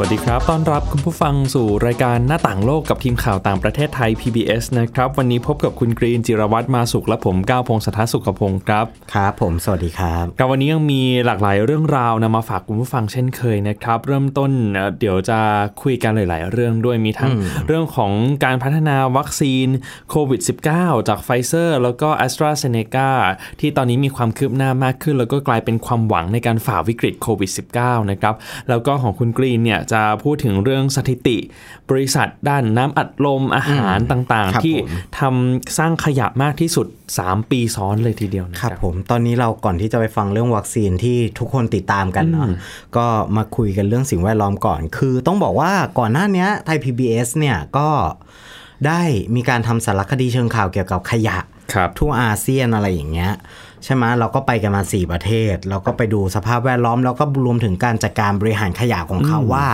วัสดีครับ ต้อนรับคุณผู้ฟังสู่รายการหน้าต่างโลกกับทีมข่าวต่างประเทศไทย PBS นะครับ วันนี้พบกับคุณกรีนจิรวัตรมาสุขและผมก้าวพงศธรสุขพงศ์ครับ ครับ ผม สวัสดีครับกับวันนี้ยังมีหลากหลายเรื่องราวนำมาฝากคุณผู้ฟังเช่นเคยนะครับ เริ่มต้นเอ่อเดี๋ยวจะคุยกันหลาย ๆ เรื่องด้วย มีทั้งเรื่องของการพัฒนาวัคซีนโควิด -19 จากไฟเซอร์แล้วก็ AstraZeneca ที่ตอนนี้มีความคืบหน้ามากขึ้น แล้วก็กลายเป็นความหวังในการฝ่าวิกฤตโควิด -19 นะครับ แล้วก็ของคุณกรีนเนี่ยจะพูดถึงเรื่องสถิติ บริษัทด้านน้ำอัดลมอาหารต่างๆครับผมที่ทำสร้างขยะมากที่สุด 3 ปีซ้อนเลยทีเดียวนะครับครับผมตอนนี้เราก่อนที่จะไปฟังเรื่องวัคซีนที่ทุกคนติดตามกันเนาะก็มาคุยกันเรื่องสิ่งแวดล้อมก่อน คือต้องบอกว่าก่อนหน้าเนี้ยไทย PBS เนี่ยก็ได้มีการทำสารคดีเชิงข่าวเกี่ยวกับขยะครับทั่วอาเซียนอะไรอย่างเงี้ย ใช่ไหมเราก็ไปกันมา 4 ประเทศ เราก็ไปดูสภาพแวดล้อม แล้วก็รวมถึงการจัดการบริหารขยะของเขาว่า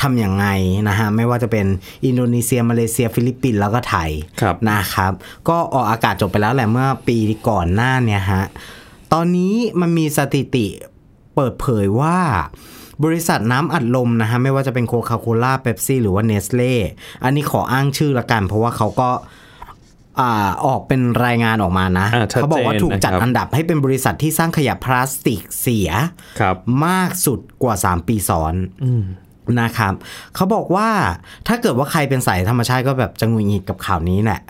ทำอย่างไงนะฮะ ไม่ว่าจะเป็นอินโดนีเซีย มาเลเซีย ฟิลิปปินส์แล้วก็ไทยครับนะครับ ก็ออกอากาศจบไปแล้วแหละเมื่อปีก่อนหน้าเนี่ยฮะ ตอนนี้มันมีสถิติเปิดเผยว่าบริษัทน้ำอัดลมนะฮะ ไม่ว่าจะเป็นโคคาโคล่าเบปซี่หรือว่าเนสเล่อันนี้ขออ้างชื่อละกัน เพราะว่าเขาก็ อ่าออกเป็นรายงานออกมานะอ่าชัดเจนเขาบอกว่าถูกจัดนะครับอันดับให้เป็นบริษัทที่สร้างขยะพลาสติกเสียครับมากสุดกว่า 3 ปีซ้อนนะครับ เขาบอกว่าถ้าเกิดว่าใครเป็นสายธรรมชาติก็แบบจะหงุดหงิดกับข่าวนี้แหละ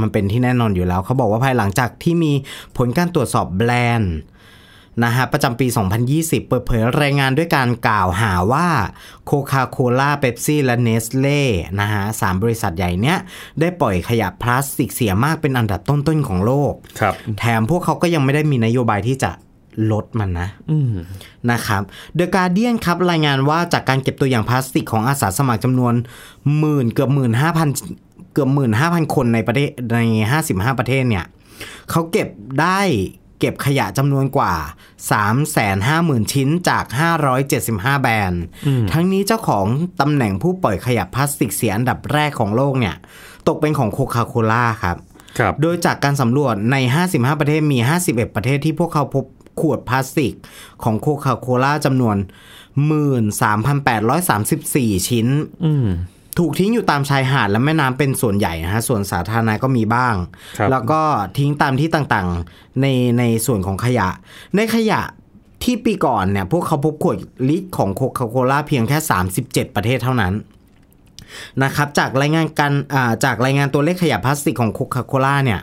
มันเป็นที่แน่นอนอยู่แล้ว เขาบอกว่าภายหลังจากที่มีผลการตรวจสอบแบรนด์ นะฮะประจำปี 2020 เปิดเผยรายงานด้วยการกล่าวหาว่าโคคาโคล่าเป๊ปซี่และเนสเล่นะฮะสามบริษัทใหญ่เนี้ยได้ปล่อยขยะพลาสติกเสียมากเป็นอันดับต้นๆของโลก ครับ แถมพวกเขาก็ยังไม่ได้มีนโยบายที่จะลดมันนะอืมนะครับ The Guardian ครับรายงานว่าจากการเก็บตัวอย่างพลาสติกของอาสาสมัครจำนวนหมื่นเกือบหมื่นห้าพันเกือบหมื่นห้าพันคนในประเทศในห้าสิบห้าประเทศเนี่ยเขาเก็บได้ เก็บขยะจำนวนกว่า 3 5 0 0 0 0 ชิ้นจาก 575 แบรนด์ ทั้งนี้เจ้าของตำแหน่งผู้ปล่อยขยะพลาสติกเสียอันดับแรกของโลกเนี่ย ตกเป็นของโคคาโคล่าครับครับ โดยจากการสำรวจใน 55 ประเทศมี 51 ประเทศที่พวกเขาพบขวดพลาสติกของโคคาโคล่าจำนวน 13,834 ชิ้นอืม ถูกทิ้งอยู่ตามชายหาดและแม่น้ำเป็นส่วนใหญ่นะฮะส่วนสาธารณะก็มีบ้างครับแล้วก็ทิ้งตามที่ต่างๆในในส่วนของขยะ ในขยะที่ปีก่อนเนี่ยพวกเขาพบขวดลิตรของโคคาโคล่าเพียงแค่ 37 ประเทศเท่านั้นนะครับจากรายงานการอ่าจากรายงานตัวเลขขยะพลาสติกของโคคาโคล่าเนี่ย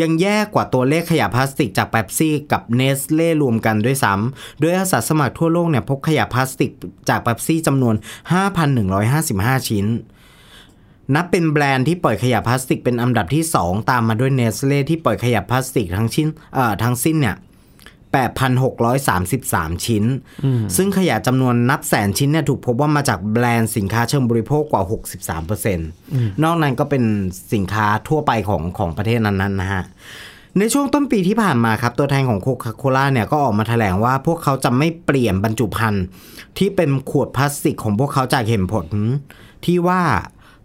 ยังแย่กว่าตัวเลขขยะพลาสติกจากเป๊ปซี่กับเนสเล่รวมกันด้วยซ้ำโดยอาสาสมัครทั่วโลกเนี่ยพบขยะพลาสติกจากเป๊ปซี่จำนวน 5,155 ชิ้นนับเป็นแบรนด์ที่ปล่อยขยะพลาสติกเป็นอันดับที่ 2 ตามมาด้วยเนสเล่ที่ปล่อยขยะพลาสติกทั้งชิ้นเอ่อทั้งสิ้นเนี่ย 8,633 ชิ้น ซึ่งขยะจำนวนนับแสนชิ้นเนี่ยถูกพบว่ามาจากแบรนด์สินค้าเชิงบริโภคกว่า 63%นอกนั้นก็เป็นสินค้าทั่วไปของของประเทศนั้นๆนะฮะในช่วงต้นปีที่ผ่านมาครับ ตัวแทนของโคคาโคล่าเนี่ยก็ออกมาแถลงว่าพวกเขาจะไม่เปลี่ยนบรรจุภัณฑ์ที่เป็นขวดพลาสติกของพวกเขาจากเหตุผลที่ว่า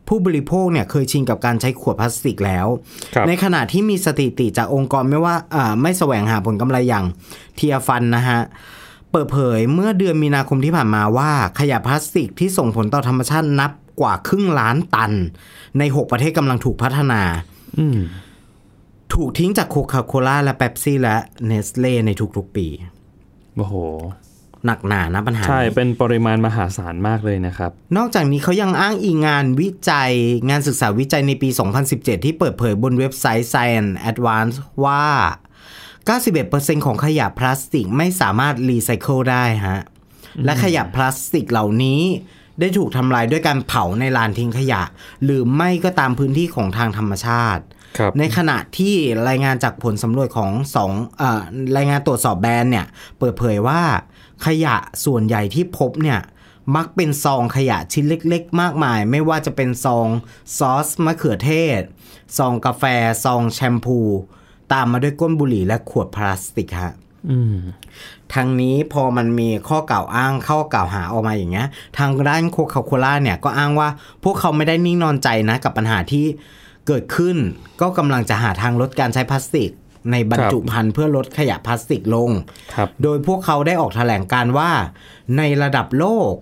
ผู้บริโภคเนี่ยเคยชินกับการใช้ขวดพลาสติกแล้วครับในขณะที่มีสถิติจากองค์กรไม่ว่าอ่าไม่แสวงหาผลกำไรอย่าง Tearfund นะฮะเปิดเผยเมื่อเดือนมีนาคมที่ผ่านมาว่าขยะพลาสติกที่ส่งผลต่อธรรมชาตินับกว่าครึ่งล้านตัน ใน 6 ประเทศกำลังถูกพัฒนาอืมถูกทิ้งจากโคคาโคล่าและเป๊ปซี่และเนสเล่ในทุกๆปีโอ้โห หนักหนานะปัญหา ใช่นี้เป็นปริมาณมหาศาลมากเลยนะครับ นอกจากนี้เขายังอ้างอิงงานวิจัยงานศึกษาวิจัยในปี 2017 ที่เปิดเผยบนเว็บไซต์ Science Advance ว่า 91%ของขยะพลาสติกไม่สามารถรีไซเคิลได้ฮะ และขยะพลาสติกเหล่านี้ได้ถูกทำลายด้วยการเผาในลานทิ้งขยะ หรือไม่ก็ตามพื้นที่ของทางธรรมชาติครับในขณะที่รายงานจากผลสำรวจของสองเอ่อรายงานตรวจสอบแบรนด์เนี่ย เปิดเผยว่า ขยะส่วนใหญ่ที่พบเนี่ยมักเป็นซองขยะชิ้นเล็ก ๆ มากมาย ไม่ว่าจะเป็นซองซอสมะเขือเทศ ซองกาแฟ ซองแชมพู ตามมาด้วยก้นบุหรี่และขวดพลาสติกฮะอืมทางนี้พอมันมีข้อกล่าวอ้างข้อกล่าวหาออกมาอย่างเงี้ย ทางด้านโคคาโคล่าเนี่ยก็อ้างว่า พวกเขาไม่ได้นิ่งนอนใจนะ กับปัญหาที่เกิดขึ้น ก็กำลังจะหาทางลดการใช้พลาสติก ในบรรจุภัณฑ์เพื่อลดขยะพลาสติกลงครับโดยพวกเขาได้ออกแถลงการว่า ในระดับโลก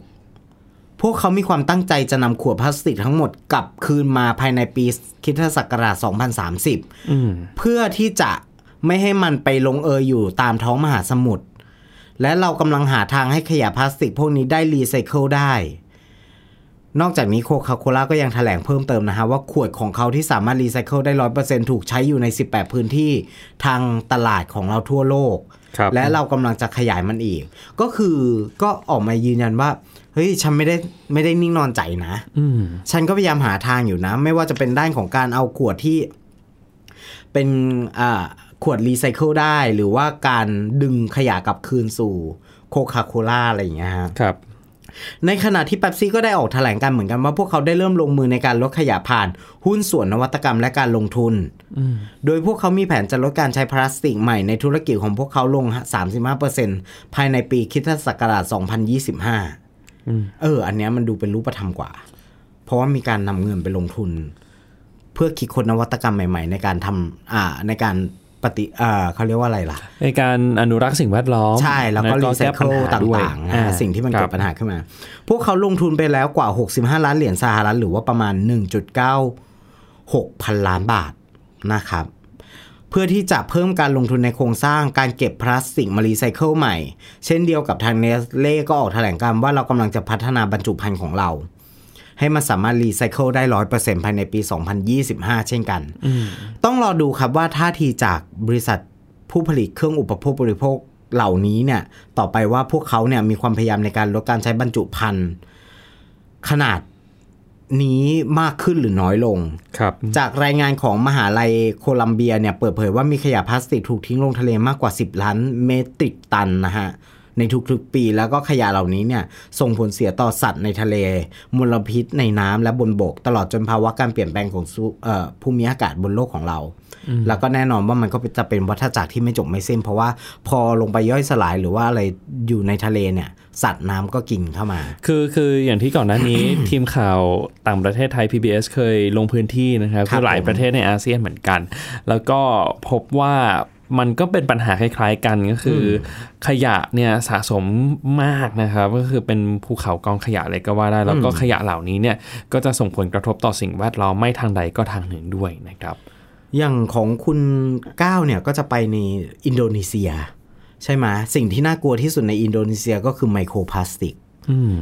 พวกเขามีความตั้งใจจะนำขวดพลาสติกทั้งหมดกลับคืนมาภายในปีคริสตศักราช 2030อืมเพื่อที่จะไม่ให้มันไปลงเอยอยู่ตามท้องมหาสมุทรและเรากำลังหาทางให้ขยะพลาสติกพวกนี้ได้รีไซเคิลได้ นอกจากนี้โคคาโคล่าก็ยังแถลงเพิ่มเติมนะฮะว่าขวดของเขาที่สามารถรีไซเคิลได้ร้อยเปอร์เซ็นต์ถูกใช้อยู่ใน 18 พื้นที่ทางตลาดของเราทั่วโลกครับและเรากำลังจะขยายมันอีก ก็คือก็ออกมายืนยันว่า เฮ้ย ฉันไม่ได้ไม่ได้นิ่งนอนใจนะอืมฉันก็พยายามหาทางอยู่นะ ไม่ว่าจะเป็นด้านของการเอาขวดที่ เป็นอ่าขวดรีไซเคิลได้หรือว่าการดึงขยะกลับคืนสู่โคคาโคล่าอะไรอย่างเงี้ยฮะครับ ในขณะที่เ e ปซี่ก็ได้ออกแถลงการเหมือนกันว่าพวกเขาได้เริ่มลงมือในการลดขยะผ่าน หุ้นส่วนนวัตกรรมและการลงทุน โดยพวกเขามีแผนจะลดการใช้พลาสติกใหม่ในธุรกิจของพวกเขาลง 35%ภายในปีคริสศักราช 2025 เออ อันเนี้ยมันดูเป็นรูปธรรมกว่า เพราะว่ามีการนำเงินไปลงทุน เพื่อคิดค้นนวัตกรรมใหม่ ๆ ในการทำอ่าในการ ปฏิอ่าเขาเรียกว่าอะไรล่ะในการอนุรักษ์สิ่งแวดล้อม ใช่ แล้วก็รีไซแก้เคิลปัญหตด้วย่างๆนะอ่ฮะสิ่งที่มันเกิดครับปัญหาขึ้นมา พวกเขาลงทุนไปแล้วกว่า 65 ล้านเหรียญสหรัฐหรือว่าประมาณ 1.96 พันล้านบาทนะครับ เพื่อที่จะเพิ่มการลงทุนในโครงสร้างการเก็บพลาสติกมารีไซเคิลใหม่ เช่นเดียวกับทางเนสเล่ก็ออกแถลงการว่าเรากำลังจะพัฒนาบรรจุภัณฑ์ของเรา ให้มันสามารถรีไซเคิลได้ร้อยเปอร์เซ็นภายในปี 2025 เช่นกัน ต้องรอดูครับว่าท่าทีจากบริษัทผู้ผลิตเครื่องอุปโภคบริโภคเหล่านี้เนี่ย ต่อไปว่าพวกเขาเนี่ยมีความพยายามในการลดการใช้บรรจุภัณฑ์ขนาดนี้มากขึ้นหรือน้อยลง ครับ จากรายงานของมหาลัยโคลัมเบียเนี่ยเปิดเผยว่ามีขยะพลาสติกถูกทิ้งลงทะเลมากกว่า 10 ล้านเมตริกตันนะฮะ ในทุกๆ ปี แล้วก็ขยะเหล่านี้เนี่ยส่งผลเสียต่อสัตว์ในทะเล มลพิษในน้ำและบนบก ตลอดจนภาวะการเปลี่ยนแปลงของออภูมิอากาศบนโลกของเรา แล้วก็แน่นอนว่ามันก็จะเป็นวัฏจักรที่ไม่จบไม่สิ้น เพราะว่าพอลงไปย่อยสลายหรือว่าอะไรอยู่ในทะเลเนี่ยสัตว์น้ำก็กินเข้ามา คือคืออย่างที่ก่อนหน้านี้ ทีมข่าวต่างประเทศไทย PBS เคยลงพื้นที่นะครับคือหลายประเทศในอาเซียนเหมือนกัน แล้วก็พบว่ามันก็เป็นปัญหาคล้ายๆกันก็คืออขยะเนี่ยสะสมมากนะครับ ก็คือเป็นภูเขากองขยะเลยก็ว่าได้ แล้วก็ขยะเหล่านี้เนี่ยก็จะส่งผลกระทบต่อสิ่งแวดล้อมไม่ทางใดก็ทางหนึ่งด้วยนะครับ อย่างของคุณก้าวเนี่ยก็จะไปในอินโดนีเซีย ใช่ไหมสิ่งที่น่ากลัวที่สุดในอินโดนีเซียก็คือไมโครพลาสติกอืม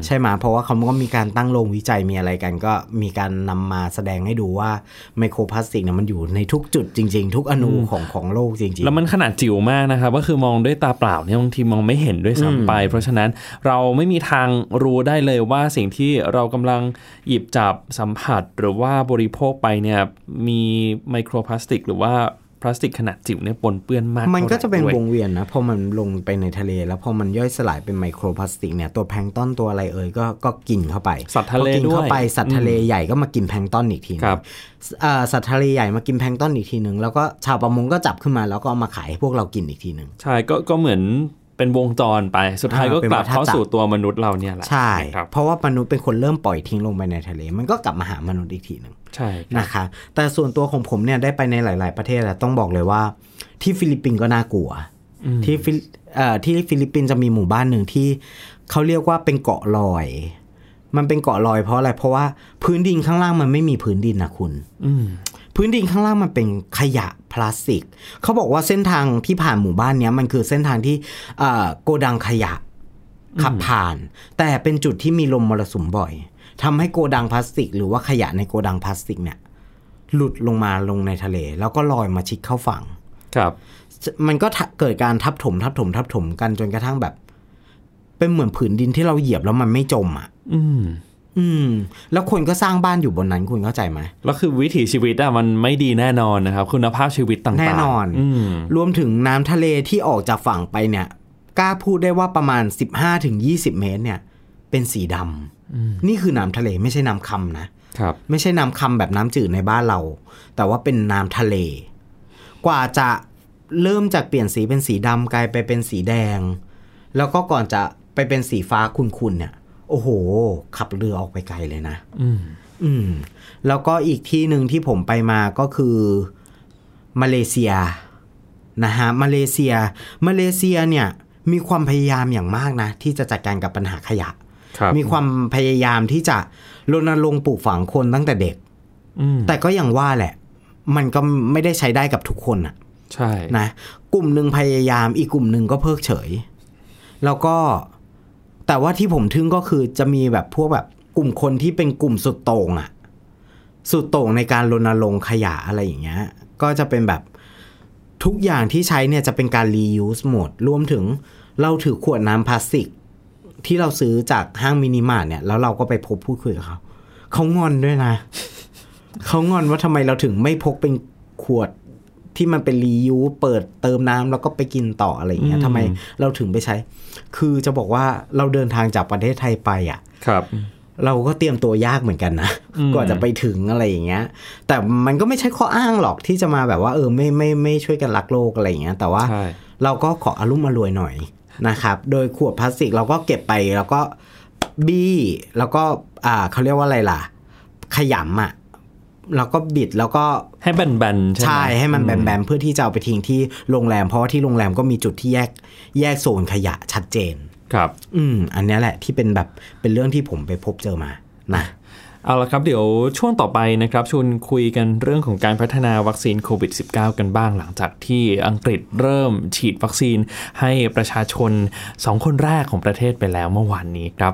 ใช่ไหมเพราะว่าเขาก็มีการตั้งโรงวิจัยมีอะไรกัน ก็มีการนำมาแสดงให้ดูว่าไมโครพลาสติกเนี่ยมันอยู่ในทุกจุดจริง ๆ ทุกอนูของของโลกจริงแล้วมันขนาดจิ๋วมากนะครับก็คือมองด้วยตาเปล่าเนี่ยบางทีมองไม่เห็นด้วยซ้ำไป เพราะฉะนั้นเราไม่มีทางรู้ได้เลยว่าสิ่งที่เรากำลังหยิบจับสัมผัส หรือว่าบริโภคไปเนี่ยมีไมโครพลาสติก หรือว่า พลาสติกขนาดจิ๋วเนี่ยปนเปื้อนมากๆมันก็จะเป็นท่าไหร่วด้วยงเวียนนะพอมันลงไปในทะเล แล้วพอมันย่อยสลายเป็นไมโครพลาสติกเนี่ยตัวแพลงก์ต้นตัวอะไรเอ่ยก็ก็กินเข้าไป สัตว์ทะเลพอกินเข้าไปด้วยสัตว์ทะเลใหญ่ก็มากินแพลงก์ต้นอีกทีหนึงครับเอ่อสัตว์ทะเลใหญ่มากินแพลงก์ตอนอีกทีหนึ่งแล้วก็ชาวประมงก็จับขึ้นมาแล้วก็เอามาขายให้พวกเรากินอีกทีหนึ่งใช่ก็ก็เหมือน เป็นวงจรไปสุดท้ายก็อ่าเป็นกลับเข้าวัฏจักรสู่ตัวมนุษย์เราเนี่ยแหละใช่นะครับเพราะว่ามนุษย์เป็นคนเริ่มปล่อยทิ้งลงไปในทะเล มันก็กลับมาหามนุษย์อีกทีหนึ่งใช่ครับนะคะแต่ส่วนตัวของผมเนี่ยได้ไปในหลาย ๆ ประเทศแล้วต้องบอกเลยว่า ที่ฟิลิปปินส์ก็น่ากลัวที่ฟิลเอ่อที่ฟิลิปปินส์จะมีหมู่บ้านหนึ่งที่เขาเรียกว่าเป็นเกาะลอย มันเป็นเกาะลอยเพราะอะไรเพราะว่าพื้นดินข้างล่างมันไม่มีพื้นดินนะคุณอืม พื้นดินข้างล่างมันเป็นขยะพลาสติก เขาบอกว่าเส้นทางที่ผ่านหมู่บ้านเนี้ยมันคือเส้นทางที่เอ่อโกดังขยะขับผ่าน แต่เป็นจุดที่มีลมมรสุมบ่อยทำให้โกดังพลาสติก หรือว่าขยะในโกดังพลาสติกเนี่ย หลุดลงมาลงในทะเล แล้วก็ลอยมาชิดเข้าฝั่ง ครับ มันก็ทะเกิดการทับถม ทับถม ทับถมกันจนกระทั่งแบบ เป็นเหมือนผืนดินที่เราเหยียบแล้วมันไม่จมอะ อืม อืม แล้วคนก็สร้างบ้านอยู่บนนั้นคุณเข้าใจไหมแล้วคือวิถีชีวิตอะมันไม่ดีแน่นอนนะครับ คุณภาพชีวิตต่างๆแน่นอนอืมรวมถึงน้ำทะเลที่ออกจากฝั่งไปเนี่ย กล้าพูดได้ว่าประมาณ 15-20ถึง20เมตรเนี่ย เป็นสีดำนี่คือน้ำทะเลไม่ใช่น้ำคำนะครับ ไม่ใช่น้ำคำแบบน้ำจืดในบ้านเรา แต่ว่าเป็นน้ำทะเล กว่าจะเริ่มจากเปลี่ยนสีเป็นสีดำกลายไปเป็นสีแดง แล้วก็ก่อนจะไปเป็นสีฟ้าคุนๆเนี่ย โอ้โห ขับเรือออกไปไกลเลยนะ อืม อืม แล้วก็อีกที่หนึ่งที่ผมไปมาก็คือมาเลเซียนะฮะมาเลเซีย มาเลเซียเนี่ย มีความพยายามอย่างมากนะ ที่จะจัดการกับปัญหาขยะครับมีความพยายามที่จะรณรงค์ปลูกฝังคนตั้งแต่เด็กอืมแต่ก็อย่างว่าแหละ มันก็ไม่ได้ใช้ได้กับทุกคนอะใช่นะ กลุ่มหนึ่งพยายามอีกกลุ่มหนึ่งก็เพิกเฉย แล้วก็ แต่ว่าที่ผมทึ่งก็คือจะมีแบบพวกแบบกลุ่มคนที่เป็นกลุ่มสุดโต่งอะสุดโต่งในการรณรงค์ขยะอะไรอย่างเงี้ย ก็จะเป็นแบบทุกอย่างที่ใช้เนี่ยจะเป็นการ reuse หมด รวมถึงเราถือขวดน้ำพลาสติก ที่เราซื้อจากห้างมินิมาร์ทเนี่ย แล้วเราก็ไปพบพูดคุยกับเขา เขางอนด้วยนะ เขางอนว่าทำไมเราถึงไม่พกเป็นขวด ที่มันเป็นรียูเปิดเติมน้ำแล้วก็ไปกินต่ออะไรอย่างเงี้ยทำไมเราถึงไปใช้ คือจะบอกว่าเราเดินทางจากประเทศไทยไปอะครับ เราก็เตรียมตัวยากเหมือนกันนะอืมกว่าจะไปถึงอะไรอย่างเงี้ย แต่มันก็ไม่ใช่ข้ออ้างหรอกที่จะมาแบบว่า เออไม่ไม่ไม่ช่วยกันรักโลกอะไรอย่างเงี้ย แต่ว่าใช่เราก็ขออารมณ์มารวยหน่อยนะครับ โดยขวดพลาสติกเราก็เก็บไปแล้วก็บี้แล้วก็อ่าเขาเรียกว่าอะไรล่ะ ขยำอะ แล้วก็บิดแล้วก็ให้แบนๆใช่ไหมใช่ให้มันแบนๆเพื่อที่จะเอาไปทิ้งที่โรงแรม เพราะว่าที่โรงแรมก็มีจุดที่แยกแยกโซนขยะชัดเจน ครับ อืม อันเนี้ยแหละที่เป็นแบบเป็นเรื่องที่ผมไปพบเจอมานะเอาละครับเดี๋ยวช่วงต่อไปนะครับชวนคุยกันเรื่องของการพัฒนาวัคซีนโควิด -19 กันบ้างหลังจากที่อังกฤษเริ่มฉีดวัคซีนให้ประชาชน 2 คนแรกของประเทศไปแล้วเมื่อวานนี้ครับ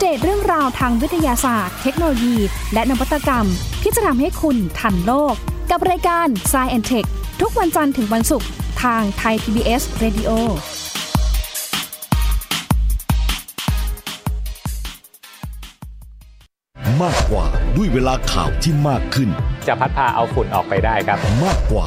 เดตเรื่องราวทางวิทยาศาสตร์ เทคโนโลยี และนวัตกรรม ที่จะทำให้คุณทันโลก กับรายการ s c i e n t e c h ทุกวันจันทร์ถึงวันศุกร์ทางไทย PBS Radio มากกว่าด้วยเวลาข่าวที่มากขึ้น จะพัดพาเอาฝุ่นออกไปได้ครับ มากกว่า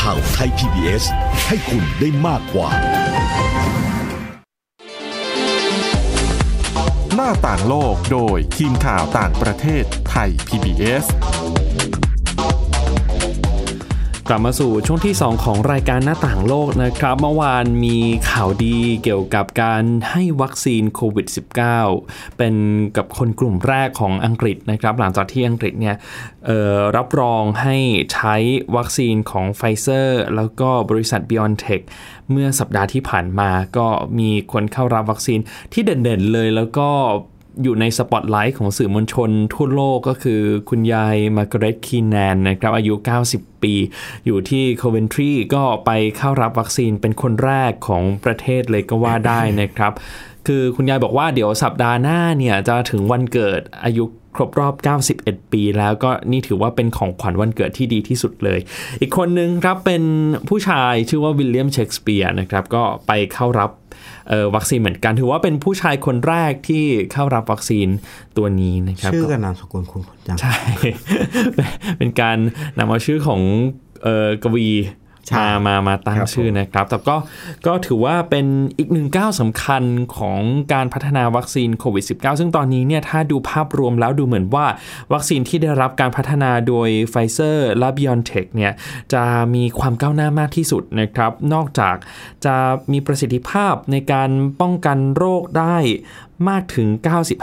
ข่าวไทย PBS ให้คุณได้มากกว่า หน้าต่างโลกโดยทีมข่าวต่างประเทศไทย PBS กลับมาสู่ช่วงที่ 2 ของรายการหน้าต่างโลกนะครับ เมื่อวานมีข่าวดีเกี่ยวกับการให้วัคซีนโควิด -19 เป็นกับคนกลุ่มแรกของอังกฤษนะครับ หลังจากที่อังกฤษเนี่ยรับรองให้ใช้วัคซีนของไฟเซอร์แล้วก็บริษัท BioNTech เมื่อสัปดาห์ที่ผ่านมาก็มีคนเข้ารับวัคซีนที่เด่นๆเลยแล้วก็ อยู่ในสปอตไลท์ของสื่อมวลชนทั่วโลกก็คือคุณยายมาร์กาเร็ตคีแนนนะครับอายุ 90 ปี อยู่ที่โคเวนทรีก็ไปเข้ารับวัคซีนเป็นคนแรกของประเทศเลยก็ว่าได้นะครับ คือคุณยายบอกว่าเดี๋ยวสัปดาห์หน้าเนี่ยจะถึงวันเกิดอายุครบรอบ 91 ปีแล้วก็นี่ถือว่าเป็นของขวัญวันเกิดที่ดีที่สุดเลย อีกคนนึงครับเป็นผู้ชายชื่อว่าวิลเลียมเชกสเปียร์นะครับก็ไปเข้ารับ วัคซีนเหมือนกันถือว่าเป็นผู้ชายคนแรกที่เข้ารับวัคซีนตัวนี้นะครับชื่อก็กับนามสกุลคุณจังใช่ เป็นการนำเอาชื่อของเอ่อกวีใช่ มามามาตั้งครับชื่อนะครับ แต่ก็ก็ถือว่าเป็นอีกหนึ่งก้าวสำคัญของการพัฒนาวัคซีนโควิด -19 ซึ่งตอนนี้เนี่ยถ้าดูภาพรวมแล้วดูเหมือนว่า วัคซีนที่ได้รับการพัฒนาโดยไฟเซอร์และ BioNTech เนี่ยจะมีความก้าวหน้ามากที่สุดนะครับ นอกจากจะมีประสิทธิภาพในการป้องกันโรคได้ มากถึง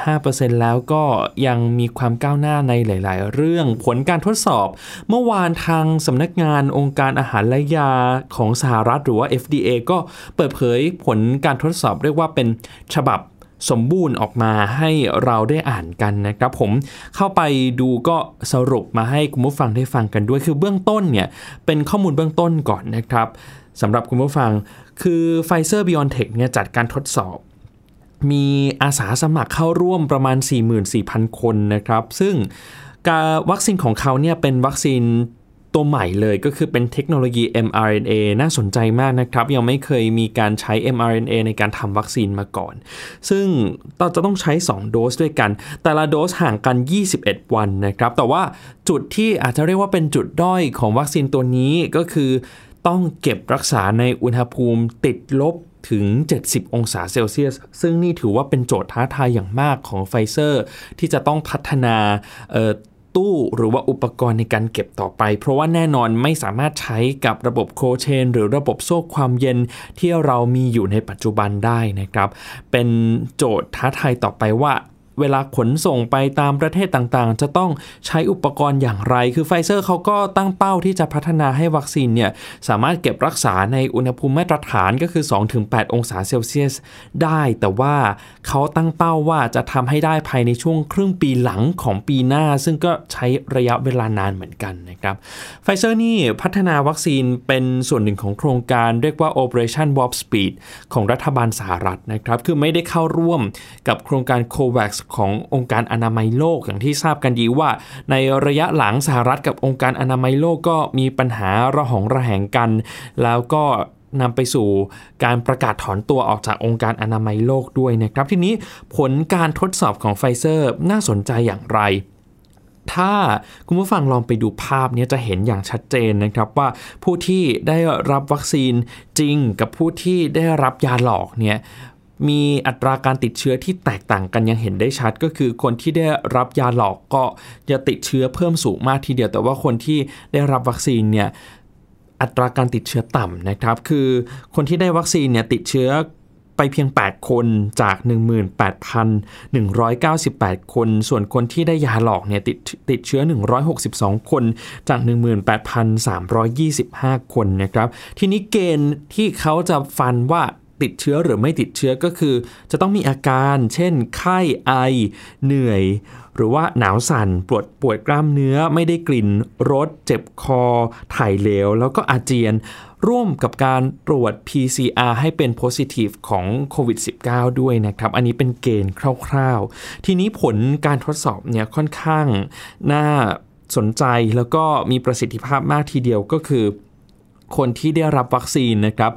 95%แล้วก็ยังมีความก้าวหน้าในหลาย ๆ เรื่องผลการทดสอบ เมื่อวานทางสำนักงานองค์การอาหารและยาของสหรัฐหรือว่า FDA ก็เปิดเผยผลการทดสอบเรียกว่าเป็นฉบับสมบูรณ์ออกมาให้เราได้อ่านกันนะครับผมเข้าไปดูก็สรุปมาให้คุณผู้ฟังได้ฟังกันด้วยคือเบื้องต้นเนี่ยเป็นข้อมูลเบื้องต้นก่อนนะครับสำหรับคุณผู้ฟังคือ Pfizer BioNTech เนี่ยจัดการทดสอบ มีอาสาสมัครเข้าร่วมประมาณ 44,000 คนนะครับ ซึ่งการวัคซีนของเขาเนี่ยเป็นวัคซีนตัวใหม่เลยก็คือเป็นเทคโนโลยี mRNA น่าสนใจมากนะครับ ยังไม่เคยมีการใช้ mRNA ในการทำวัคซีนมาก่อน ซึ่งเราจะต้องใช้ 2 โดสด้วยกัน แต่ละโดสห่างกัน 21 วันนะครับ แต่ว่าจุดที่อาจจะเรียกว่าเป็นจุดด้อยของวัคซีนตัวนี้ก็คือต้องเก็บรักษาในอุณหภูมิติดลบ ถึง 70 องศาเซลเซียส ซึ่งนี่ถือว่าเป็นโจทย์ท้าทายอย่างมากของไฟเซอร์ ที่จะต้องพัฒนาตู้หรือว่าอุปกรณ์ในการเก็บต่อไป เพราะว่าแน่นอนไม่สามารถใช้กับระบบ cold chain หรือระบบโซ่ความเย็นที่เรามีอยู่ในปัจจุบันได้นะครับ เป็นโจทย์ท้าทายต่อไปว่า เวลาขนส่งไปตามประเทศต่างๆ จะต้องใช้อุปกรณ์อย่างไร คือไฟเซอร์เขาก็ตั้งเป้าที่จะพัฒนาให้วัคซีนเนี่ยสามารถเก็บรักษาในอุณหภูมิมาตรฐานก็คือ 2-8 องศาเซลเซียสได้ แต่ว่าเขาตั้งเป้าว่าจะทำให้ได้ภายในช่วงครึ่งปีหลังของปีหน้า ซึ่งก็ใช้ระยะเวลานานเหมือนกันนะครับไฟเซอร์นี่พัฒนาวัคซีนเป็นส่วนหนึ่งของโครงการเรียกว่า Operation Warp Speed ของรัฐบาลสหรัฐนะครับคือไม่ได้เข้าร่วมกับโครงการ COVAX ขององค์การอนามัยโลกอย่างที่ทราบกันดีว่า ในระยะหลังสหรัฐกับองค์การอนามัยโลกก็มีปัญหาระหองระแหงกัน แล้วก็นำไปสู่การประกาศถอนตัวออกจากองค์การอนามัยโลกด้วยนะครับ ทีนี้ผลการทดสอบของไฟเซอร์น่าสนใจอย่างไร ถ้าคุณผู้ฟังลองไปดูภาพนี้จะเห็นอย่างชัดเจนนะครับว่าผู้ที่ได้รับวัคซีนจริงกับผู้ที่ได้รับยาหลอกเนี่ย มีอัตราการติดเชื้อที่แตกต่างกันยังเห็นได้ชัด ก็คือคนที่ได้รับยาหลอกก็จะติดเชื้อเพิ่มสูงมากทีเดียว แต่ว่าคนที่ได้รับวัคซีนเนี่ยอัตราการติดเชื้อต่ำนะครับ คือคนที่ได้วัคซีนเนี่ยติดเชื้อไปเพียง 8 คนจาก 18,198 คน ส่วนคนที่ได้ยาหลอกเนี่ยติดติดเชื้อ 162 คนจาก 18,325 คนนะครับ ทีนี้เกณฑ์ที่เขาจะฟันว่า ติดเชื้อหรือไม่ติดเชื้อก็คือ จะต้องมีอาการ เช่น ไข้ไอ เหนื่อย หรือว่าหนาวสั่นปวดปวดกล้ามเนื้อไม่ได้กลิ่นรสเจ็บคอ ถ่ายเหลว แล้วก็อาเจียน ร่วมกับการตรวจ PCR ให้เป็น positive ของโควิด -19 ด้วยนะครับ อันนี้เป็นเกณฑ์คร่าวๆ ทีนี้ผลการทดสอบเนี่ยค่อนข้างน่าสนใจแล้วก็มีประสิทธิภาพมากทีเดียวก็คือ คนที่ได้รับวัคซีนนะครับ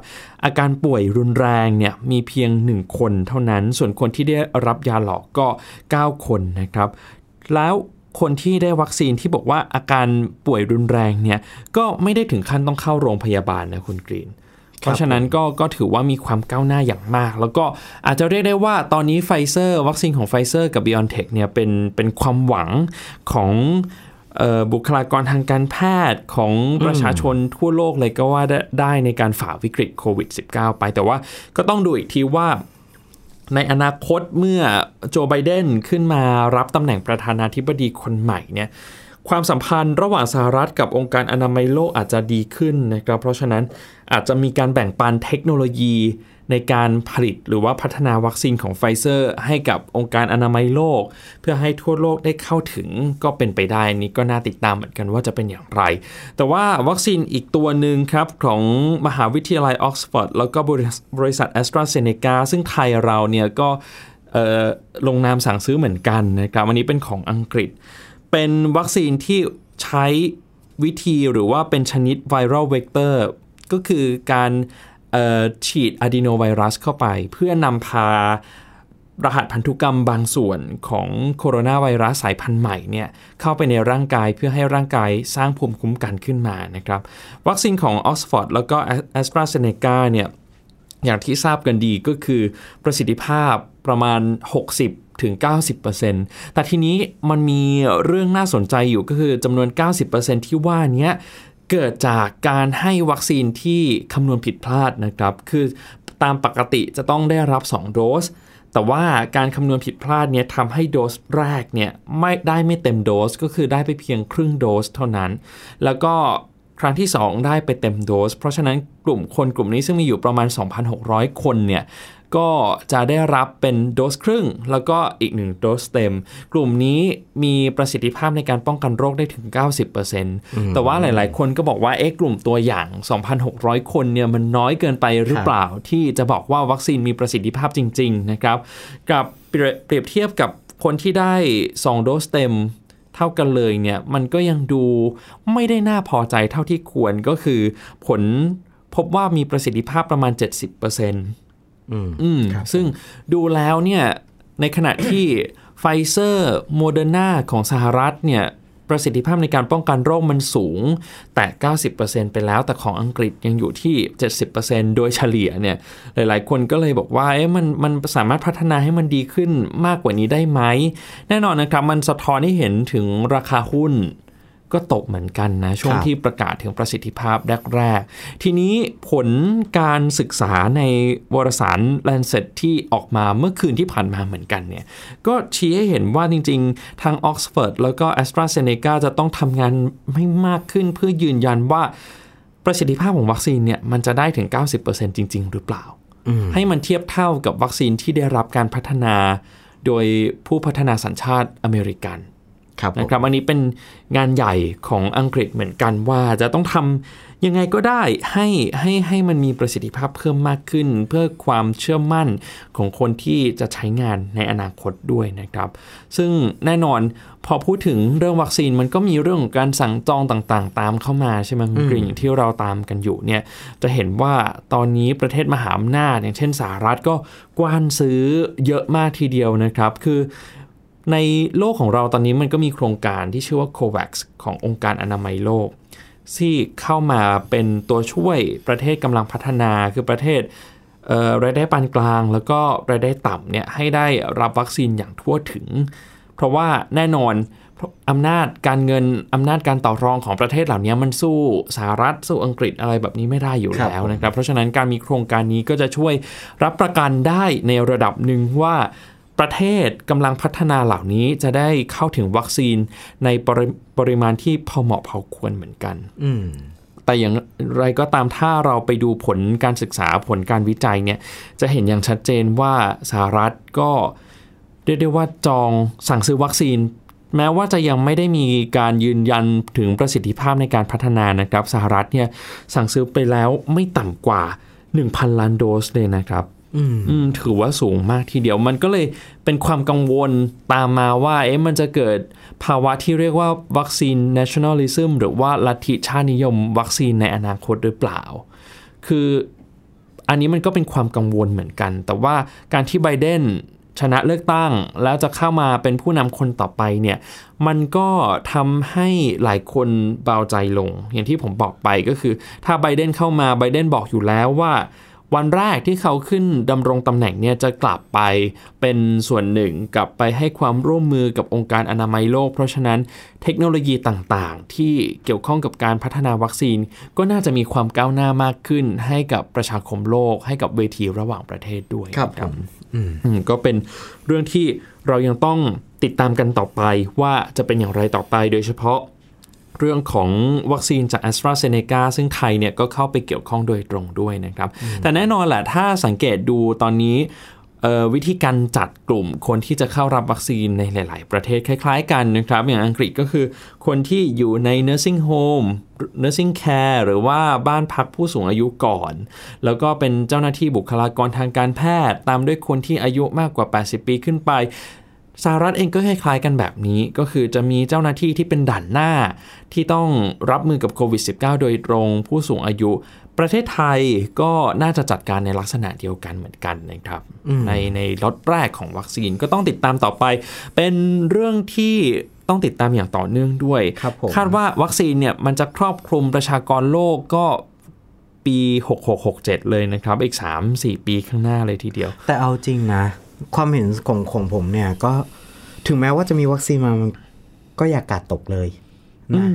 อาการป่วยรุนแรงเนี่ยมีเพียง 1 คนเท่านั้น ส่วนคนที่ได้รับยาหลอกก็ 9 คนนะครับ แล้วคนที่ได้วัคซีนที่บอกว่าอาการป่วยรุนแรงเนี่ยก็ไม่ได้ถึงขั้นต้องเข้าโรงพยาบาลนะคุณกรีนเพราะฉะนั้นก็ก็ถือว่ามีความก้าวหน้าอย่างมาก แล้วก็อาจจะเรียกได้ว่าตอนนี้ไฟเซอร์ วัคซีนของไฟเซอร์กับ BioNTech เนี่ยเป็นเป็นความหวังของ บุคลากรทางการแพทย์ของประชาชนทั่วโลกเลยก็ว่าได้ในการฝ่าวิกฤตโควิด -19 ไป แต่ว่าก็ต้องดูอีกทีว่าในอนาคตเมื่อโจไบเดนขึ้นมารับตำแหน่งประธานาธิบดีคนใหม่เนี่ยความสัมพันธ์ระหว่างสหรัฐกับองค์การอนามัยโลกอาจจะดีขึ้นนะครับ เพราะฉะนั้นอาจจะมีการแบ่งปันเทคโนโลยี ในการผลิตหรือว่าพัฒนาวัคซีนของไฟเซอร์ ให้กับองค์การอนามัยโลก เพื่อให้ทั่วโลกได้เข้าถึงก็เป็นไปได้นี้ก็น่าติดตามเหมือนกันว่าจะเป็นอย่างไร แต่ว่าวัคซีนอีกตัวหนึ่งครับ ของมหาวิทยาลัยออกซฟอร์ดแล้วก็บริษัทแอสตราเซเนกาซึ่งไทยเราเนี่ยก็ลงนามสั่งซื้อเหมือนกันนะครับวันนี้เป็นของอังกฤษ เป็นวัคซีนที่ใช้วิธีหรือว่าเป็นชนิด viral vector ก็คือการ ฉีดอะดีโนไวรัสเข้าไป เพื่อนำพารหัสพันธุกรรมบางส่วนของโคโรนาไวรัสสายพันธุ์ใหม่เนี่ยเข้าไปในร่างกายเพื่อให้ร่างกายสร้างภูมิคุ้มกันขึ้นมานะครับวัคซีนของออกซฟอร์ดแล้วก็แอสตราเซเนกาเนี่ยอย่างที่ทราบกันดีก็คือประสิทธิภาพประมาณ 60ถึง90%แต่ทีนี้มันมีเรื่องน่าสนใจอยู่ก็คือจำนวน 90%ที่ว่านี้ เกิดจากการให้วัคซีนที่คำนวณผิดพลาดนะครับ คือตามปกติจะต้องได้รับ 2 โดส แต่ว่าการคำนวณผิดพลาดเนี่ยทำให้โดสแรกเนี่ยไม่ได้ไม่เต็มโดส ก็คือได้ไปเพียงครึ่งโดสเท่านั้น แล้วก็ครั้งที่ 2 ได้ไปเต็มโดส เพราะฉะนั้นกลุ่มคนกลุ่มนี้ซึ่งมีอยู่ประมาณ 2,600 คนเนี่ย ก็จะได้รับเป็นโดสครึ่ง แล้วก็อีกหนึ่งโดสเต็ม กลุ่มนี้มีประสิทธิภาพในการป้องกันโรคได้ถึง 90%แต่ว่าหลาย ๆ คนก็บอกว่าเอ๊ะกลุ่มตัวอย่าง 2,600 คนเนี่ยมันน้อยเกินไปหรือเปล่าที่จะบอกว่าวัคซีนมีประสิทธิภาพจริง ๆ นะครับ กับเปรียบเปรียบเทียบกับคนที่ได้ 2 โดสเต็มเท่ากันเลยเนี่ยมันก็ยังดูไม่ได้น่าพอใจเท่าที่ควรก็คือผลพบว่ามีประสิทธิภาพประมาณ 70%อื มซึ่งดูแล้วเนี่ยในขณะที่ไฟเซอร์โมเดอร์นาของสหรัฐเนี่ยประสิทธิภาพในการป้องกันโรคมันสูง แต่ 90%ไปแล้วแต่ของอังกฤษยังอยู่ที่ 70%โดยเฉลี่ยเนี่ยหลายๆ คนก็เลยบอกว่าเอ๊ะมันมันสามารถพัฒนาให้มันดีขึ้นมากกว่านี้ได้ไหม แน่นอนนะครับ มันสะท้อนให้เห็นถึงราคาหุ้น ก็ตกเหมือนกันนะ ช่วงครับที่ประกาศถึงประสิทธิภาพแรก ๆ ทีนี้ผลการศึกษาในวารสาร Lancet ที่ออกมาเมื่อคืนที่ผ่านมาเหมือนกันเนี่ย ก็ชี้ให้เห็นว่าจริง ๆ ทาง Oxford แล้วก็ a s t r a z เซ e c a จะต้องทำงานไม่มากขึ้นเพื่อยืนยันว่าประสิทธิภาพของวัคซีนเนี่ยมันจะได้ถึง 90%จริง ๆ หรือเปล่า ให้มันเทียบเท่ากับวัคซีนที่ได้รับการพัฒนา โดยผู้พัฒนาสัญชาติอเมริกันครับผม นะครับอันนี้เป็นงานใหญ่ของอังกฤษเหมือนกันว่าจะต้องทำยังไงก็ได้ให้ให้ให้มันมีประสิทธิภาพเพิ่มมากขึ้น เพื่อความเชื่อมั่นของคนที่จะใช้งานในอนาคตด้วยนะครับ ซึ่งแน่นอนพอพูดถึงเรื่องวัคซีนมันก็มีเรื่องของการสั่งจองต่างๆ ตามเข้ามาใช่ไหมคุณกรีนอย่างที่เราตามกันอยู่เนี่ยจะเห็นว่าตอนนี้ประเทศมหาอำนาจอย่างเช่นสหรัฐก็กว้านซื้อเยอะมากทีเดียวนะครับ คือ ในโลกของเราตอนนี้มันก็มีโครงการที่ชื่อว่า COVAX ขององค์การอนามัยโลก ที่เข้ามาเป็นตัวช่วยประเทศกำลังพัฒนาคือประเทศเอ่อรายได้ปานกลาง แล้วก็รายได้ต่ำเนี่ยให้ได้รับวัคซีนอย่างทั่วถึง เพราะว่าแน่นอนอำนาจการเงินอำนาจการต่อรองของประเทศเหล่านี้มันสู้สหรัฐสู้อังกฤษอะไรแบบนี้ไม่ได้อยู่ครับแล้วนะครับ เพราะฉะนั้นการมีโครงการนี้ก็จะช่วยรับประกันได้ในระดับหนึ่งว่า ประเทศกำลังพัฒนาเหล่านี้จะได้เข้าถึงวัคซีนในปริปริมาณที่พอเหมาะพอควรเหมือนกันอืมแต่อย่างไรก็ตามถ้าเราไปดูผลการศึกษาผลการวิจัยเนี่ย จะเห็นอย่างชัดเจนว่าสหรัฐก็เรียกได้ว่าจองสั่งซื้อวัคซีน แม้ว่าจะยังไม่ได้มีการยืนยันถึงประสิทธิภาพในการพัฒนานะครับ สหรัฐเนี่ยสั่งซื้อไปแล้วไม่ต่ำกว่า 1,000 ล้านโดสเลยนะครับ อืมถือว่าสูงมากทีเดียวมันก็เลยเป็นความกังวลตามมาว่า เอ๊ะมันจะเกิดภาวะที่เรียกว่าวัคซีน nationalism หรือว่าลัทธิชาตินิยม วัคซีนในอนาคตหรือเปล่า คืออันนี้มันก็เป็นความกังวลเหมือนกัน แต่ว่าการที่ไบเดนชนะเลือกตั้ง แล้วจะเข้ามาเป็นผู้นำคนต่อไปเนี่ย มันก็ทำให้หลายคนเบาใจลง อย่างที่ผมบอกไปก็คือ ถ้าไบเดนเข้ามาไบเดนบอกอยู่แล้วว่า วันแรกที่เขาขึ้นดำรงตำแหน่งเนี่ยจะกลับไปเป็นส่วนหนึ่งกลับไปให้ความร่วมมือกับองค์การอนามัยโลก เพราะฉะนั้นเทคโนโลยีต่างๆ ที่เกี่ยวข้องกับการพัฒนาวัคซีน ก็น่าจะมีความก้าวหน้ามากขึ้น ให้กับประชาคมโลก ให้กับเวทีระหว่างประเทศด้วยครับนะผมอืมก็เป็นเรื่องที่เรายังต้องติดตามกันต่อไปว่าจะเป็นอย่างไรต่อไปโดยเฉพาะ เรื่องของวัคซีนจาก a s t r a z เซ e c a ซึ่งไทยเนี่ยก็เข้าไปเกี่ยวข้องโดยตรงด้วยนะครับ แต่แน่นอนแหละถ้าสังเกตดูตอนนี้เอ่อวิธีการจัดกลุ่มคนที่จะเข้ารับวัคซีนในหลาย ๆ ประเทศคล้าย ๆ กันนะครับ อย่างอังกฤษก็คือคนที่อยู่ใน nursing home nursing care หรือว่าบ้านพักผู้สูงอายุก่อน แล้วก็เป็นเจ้าหน้าที่บุคลากรทางการแพทย์ ตามด้วยคนที่อายุมากกว่า 80 ปีขึ้นไป สหรัฐเองก็คล้ายๆกันแบบนี้ก็คือจะมีเจ้าหน้าที่ที่เป็นด่านหน้า ที่ต้องรับมือกับโควิด -19 โดยตรงผู้สูงอายุ ประเทศไทยก็น่าจะจัดการในลักษณะเดียวกันเหมือนกันนะครับในในล็อตแรกของวัคซีนก็ต้องติดตามต่อไป เป็นเรื่องที่ต้องติดตามอย่างต่อเนื่องด้วยครับผมคาดว่าวัคซีนเนี่ยมันจะครอบคลุมประชากรโลกก็ปี 6667 เลยนะครับ อีก 3-4 ปีข้างหน้าเลยทีเดียว แต่เอาจริงนะ ความเห็นของของผมเนี่ย ก็ถึงแม้ว่าจะมีวัคซีนมามันก็อย่ากาดตกเลยนะ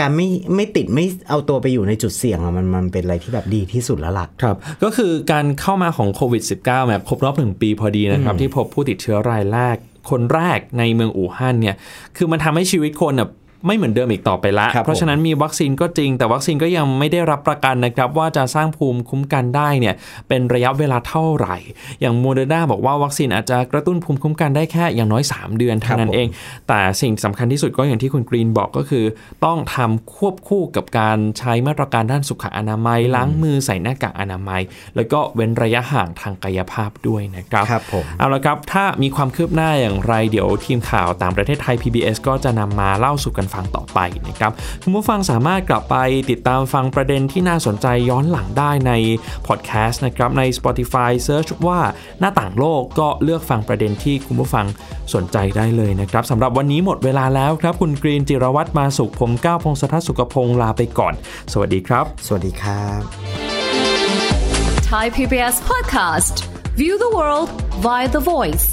การไม่ไม่ติดไม่เอาตัวไปอยู่ในจุดเสี่ยงอะมันมันเป็นอะไรที่แบบดีที่สุดแล้วล่ะครับ ก็คือการเข้ามาของโควิด -19 แบบครบรอบหนึ่งปีพอดีนะครับ ที่พบผู้ติดเชื้อรายแรกคนแรกในเมืองอู่ฮั่นเนี่ย คือมันทำให้ชีวิตคนน่ะ ไม่เหมือนเดิมอีกต่อไปละครับเพราะฉะนั้นมีวัคซีนก็จริง แต่วัคซีนก็ยังไม่ได้รับประกันนะครับ ว่าจะสร้างภูมิคุ้มกันได้เนี่ยเป็นระยะเวลาเท่าไหร่ อย่างโมเดอร์นาบอกว่าวัคซีนอาจจะกระตุ้นภูมิคุ้มกันได้แค่อย่างน้อย 3 เดือนเท่านั้นเอง แต่สิ่งสำคัญที่สุดก็อย่างที่คุณกรีนบอกก็คือ ต้องทำควบคู่กับการใช้มาตรการด้านสุขอนามัย ล้างมือใส่หน้ากากอนามัย แล้วก็เว้นระยะห่างทางกายภาพด้วยนะครับครับผมเอาละครับถ้ามีความคืบหน้าอย่างไรเดี๋ยวทีมข่าวต่างประเทศไทย PBS ก็จะนำมาเล่าสู่กันฟังต่อไปนะครับคุณผู้ฟังสามารถกลับไปติดตามฟังประเด็นที่น่าสนใจย้อนหลังได้ในพอดแคสต์นะครับใน Spotify Search ว่าหน้าต่างโลกก็เลือกฟังประเด็นที่คุณผู้ฟังสนใจได้เลยนะครับสำหรับวันนี้หมดเวลาแล้วครับ คุณกรีนจิรวัตรมาสุขผมก้าวพงศธรสุขพงศ์ลาไปก่อน สวัสดีครับ สวัสดีครับ Thai PBS podcast. View the world via the voice.